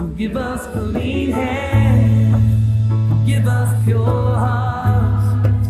So give us clean hands, give us pure hearts.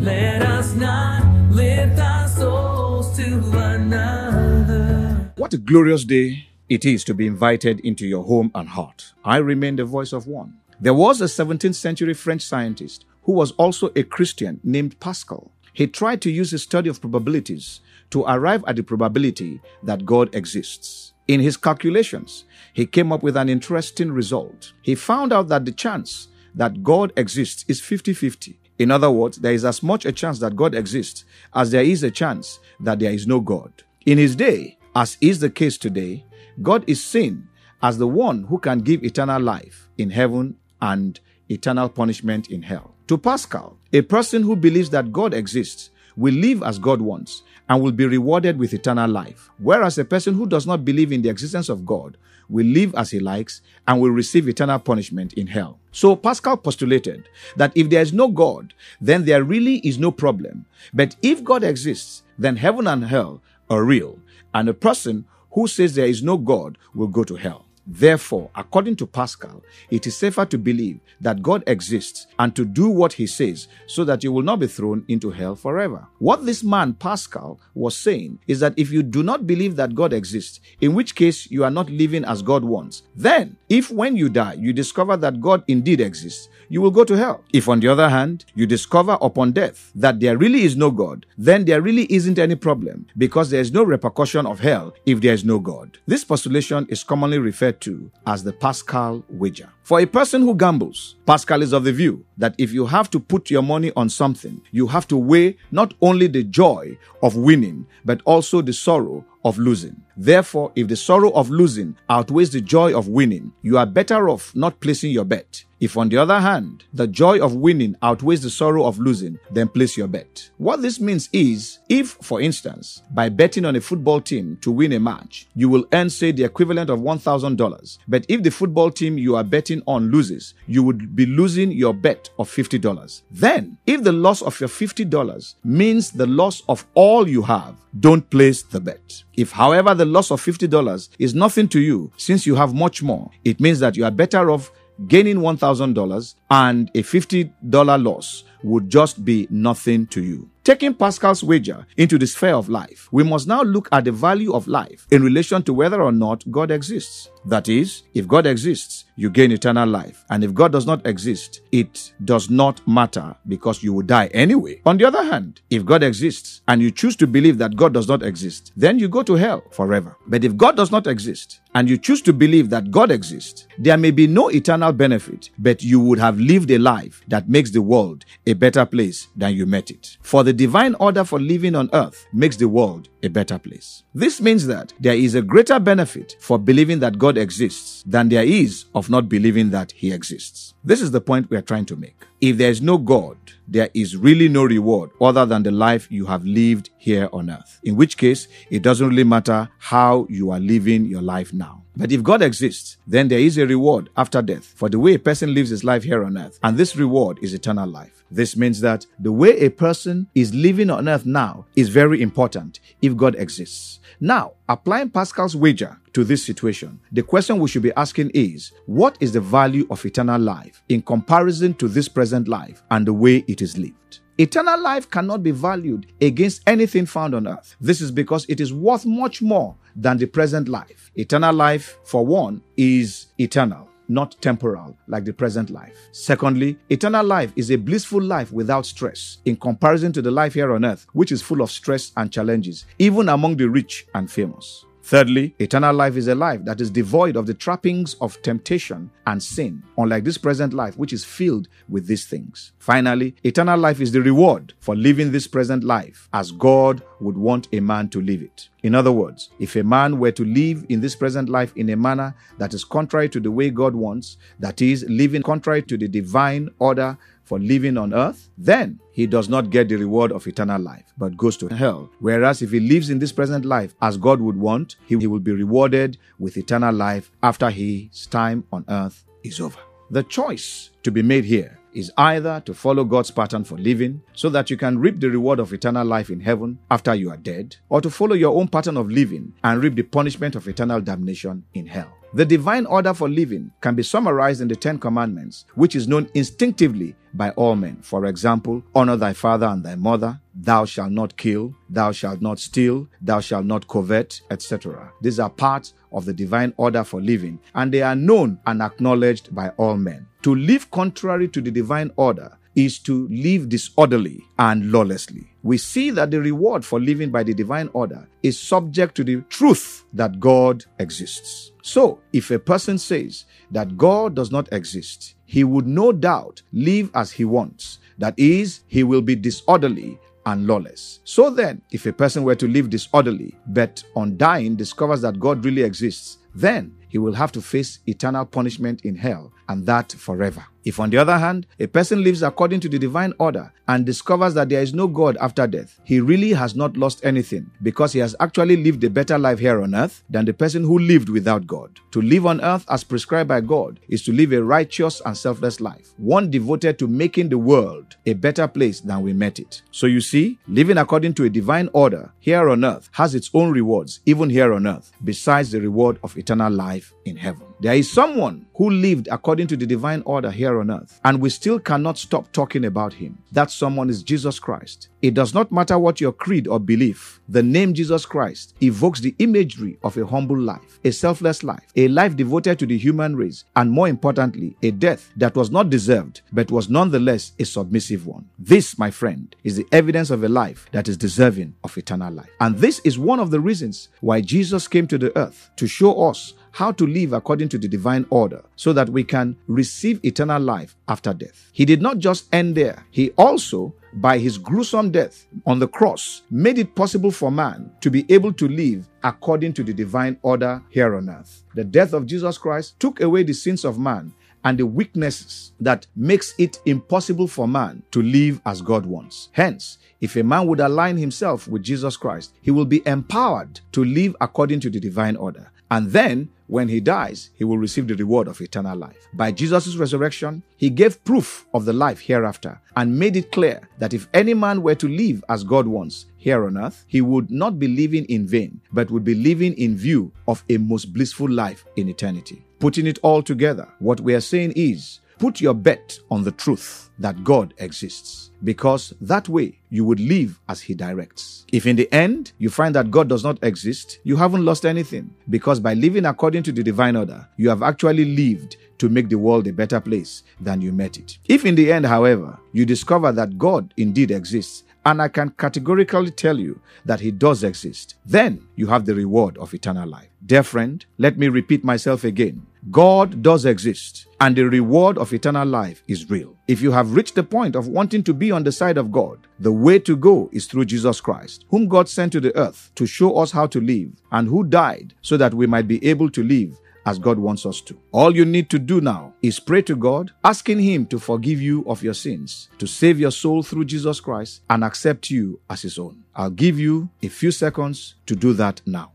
Let us not lift our souls to another. What a glorious day it is to be invited into your home and heart. I remain the voice of one. There was a 17th century French scientist who was also a Christian named Pascal. He tried to use his study of probabilities to arrive at the probability that God exists. In his calculations, he came up with an interesting result. He found out that the chance that God exists is 50 50. In other words, there is as much a chance that God exists as there is a chance that there is no God. In his day, as is the case today, God is seen as the one who can give eternal life in heaven and eternal punishment in hell. To Pascal, a person who believes that God exists will live as God wants and will be rewarded with eternal life, whereas a person who does not believe in the existence of God will live as he likes and will receive eternal punishment in hell. So Pascal postulated that if there is no God, then there really is no problem. But if God exists, then heaven and hell are real, and a person who says there is no God will go to hell. Therefore, according to Pascal, it is safer to believe that God exists and to do what he says so that you will not be thrown into hell forever. What this man, Pascal, was saying is that if you do not believe that God exists, in which case you are not living as God wants, then if when you die you discover that God indeed exists, you will go to hell. If, on the other hand, you discover upon death that there really is no God, then there really isn't any problem because there is no repercussion of hell if there is no God. This postulation is commonly referred to as the Pascal wager. For a person who gambles, Pascal is of the view that if you have to put your money on something, you have to weigh not only the joy of winning, but also the sorrow of losing. Therefore, if the sorrow of losing outweighs the joy of winning, you are better off not placing your bet. If, on the other hand, the joy of winning outweighs the sorrow of losing, then place your bet. What this means is, if, for instance, by betting on a football team to win a match, you will earn, say, the equivalent of $1,000, but if the football team you are betting on loses, you would be losing your bet of $50. Then, if the loss of your $50 means the loss of all you have, don't place the bet. If, however, the loss of $50 is nothing to you since you have much more, it means that you are better off gaining $1,000 and a $50 loss would just be nothing to you. Taking Pascal's wager into the sphere of life, we must now look at the value of life in relation to whether or not God exists. That is, if God exists, you gain eternal life. And if God does not exist, it does not matter because you will die anyway. On the other hand, if God exists and you choose to believe that God does not exist, then you go to hell forever. But if God does not exist and you choose to believe that God exists, there may be no eternal benefit, but you would have lived a life that makes the world a better place than you met it. For the divine order for living on earth makes the world a better place. This means that there is a greater benefit for believing that God exists than there is of not believing that He exists. This is the point we are trying to make. If there is no God, there is really no reward other than the life you have lived here on earth. In which case, it doesn't really matter how you are living your life now. But if God exists, then there is a reward after death for the way a person lives his life here on earth. And this reward is eternal life. This means that the way a person is living on earth now is very important if God exists. Now, applying Pascal's wager to this situation, the question we should be asking is what is the value of eternal life in comparison to this present life and the way it is lived? Eternal life cannot be valued against anything found on earth. This is because it is worth much more than the present life. Eternal life, for one, is eternal not temporal like the present life. Secondly, eternal life is a blissful life without stress in comparison to the life here on earth, which is full of stress and challenges, even among the rich and famous. Thirdly, eternal life is a life that is devoid of the trappings of temptation and sin, unlike this present life, which is filled with these things. Finally, eternal life is the reward for living this present life as God would want a man to live it. In other words, if a man were to live in this present life in a manner that is contrary to the way God wants, that is, living contrary to the divine order for living on earth, then he does not get the reward of eternal life, but goes to hell. Whereas if he lives in this present life as God would want, he, will be rewarded with eternal life after his time on earth is over. The choice to be made here is either to follow God's pattern for living so that you can reap the reward of eternal life in heaven after you are dead, or to follow your own pattern of living and reap the punishment of eternal damnation in hell. The divine order for living can be summarized in the Ten Commandments, which is known instinctively by all men. For example, honor thy father and thy mother, thou shalt not kill, thou shalt not steal, thou shalt not covet, etc. These are parts of the divine order for living, and they are known and acknowledged by all men. To live contrary to the divine order is to live disorderly and lawlessly. We see that the reward for living by the divine order is subject to the truth that God exists. So, if a person says that God does not exist, he would no doubt live as he wants. That is, he will be disorderly and lawless. So then, if a person were to live disorderly, but on dying discovers that God really exists, then he will have to face eternal punishment in hell, and that forever. If, on the other hand, a person lives according to the divine order and discovers that there is no God after death, he really has not lost anything because he has actually lived a better life here on earth than the person who lived without God. To live on earth as prescribed by God is to live a righteous and selfless life, one devoted to making the world a better place than we met it. So you see, living according to a divine order here on earth has its own rewards, even here on earth, besides the reward of eternal life in heaven. There is someone who lived according to the divine order here on earth, and we still cannot stop talking about him. That someone is Jesus Christ. It does not matter what your creed or belief, the name Jesus Christ evokes the imagery of a humble life, a selfless life, a life devoted to the human race, and more importantly, a death that was not deserved but was nonetheless a submissive one. This, my friend, is the evidence of a life that is deserving of eternal life. And this is one of the reasons why Jesus came to the earth to show us how to live according to the divine order so that we can receive eternal life after death. He did not just end there, he also by his gruesome death on the cross, made it possible for man to be able to live according to the divine order here on earth. The death of Jesus Christ took away the sins of man and the weaknesses that makes it impossible for man to live as God wants. Hence, if a man would align himself with Jesus Christ, he will be empowered to live according to the divine order. And then, when he dies, he will receive the reward of eternal life. By Jesus' resurrection, he gave proof of the life hereafter and made it clear that if any man were to live as God wants here on earth, he would not be living in vain, but would be living in view of a most blissful life in eternity. Putting it all together, what we are saying is put your bet on the truth that God exists because that way you would live as He directs. If in the end you find that God does not exist, you haven't lost anything because by living according to the divine order, you have actually lived to make the world a better place than you met it. If in the end, however, you discover that God indeed exists, and I can categorically tell you that He does exist, then you have the reward of eternal life. Dear friend, let me repeat myself again. God does exist, and the reward of eternal life is real. If you have reached the point of wanting to be on the side of God, the way to go is through Jesus Christ, whom God sent to the earth to show us how to live, and who died so that we might be able to live as God wants us to. All you need to do now is pray to God, asking Him to forgive you of your sins, to save your soul through Jesus Christ, and accept you as His own. I'll give you a few seconds to do that now.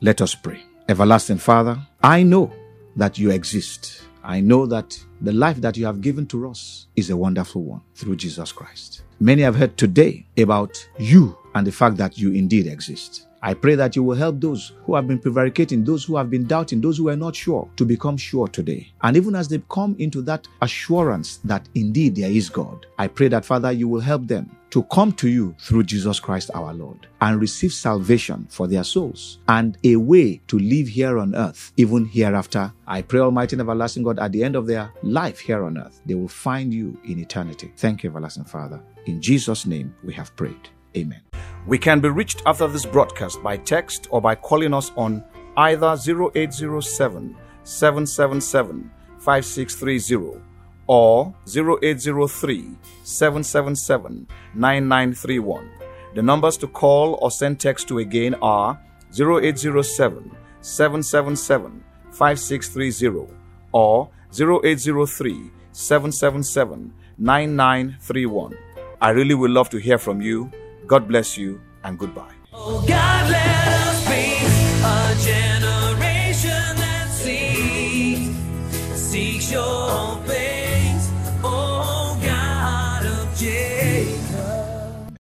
Let us pray. Everlasting Father, I know that you exist. I know that the life that you have given to us is a wonderful one through Jesus Christ. Many have heard today about you and the fact that you indeed exist. I pray that you will help those who have been prevaricating, those who have been doubting, those who are not sure to become sure today. And even as they come into that assurance that indeed there is God, I pray that Father, you will help them to come to you through Jesus Christ our Lord and receive salvation for their souls and a way to live here on earth, even hereafter. I pray, Almighty and everlasting God, at the end of their life here on earth, they will find you in eternity. Thank you, everlasting Father. In Jesus' name we have prayed. Amen. We can be reached after this broadcast by text or by calling us on either 0807 777 5630 or 0803 777 9931. The numbers to call or send text to again are 0807 777 5630 or 0803 777 9931. I really would love to hear from you. God bless you and goodbye. Oh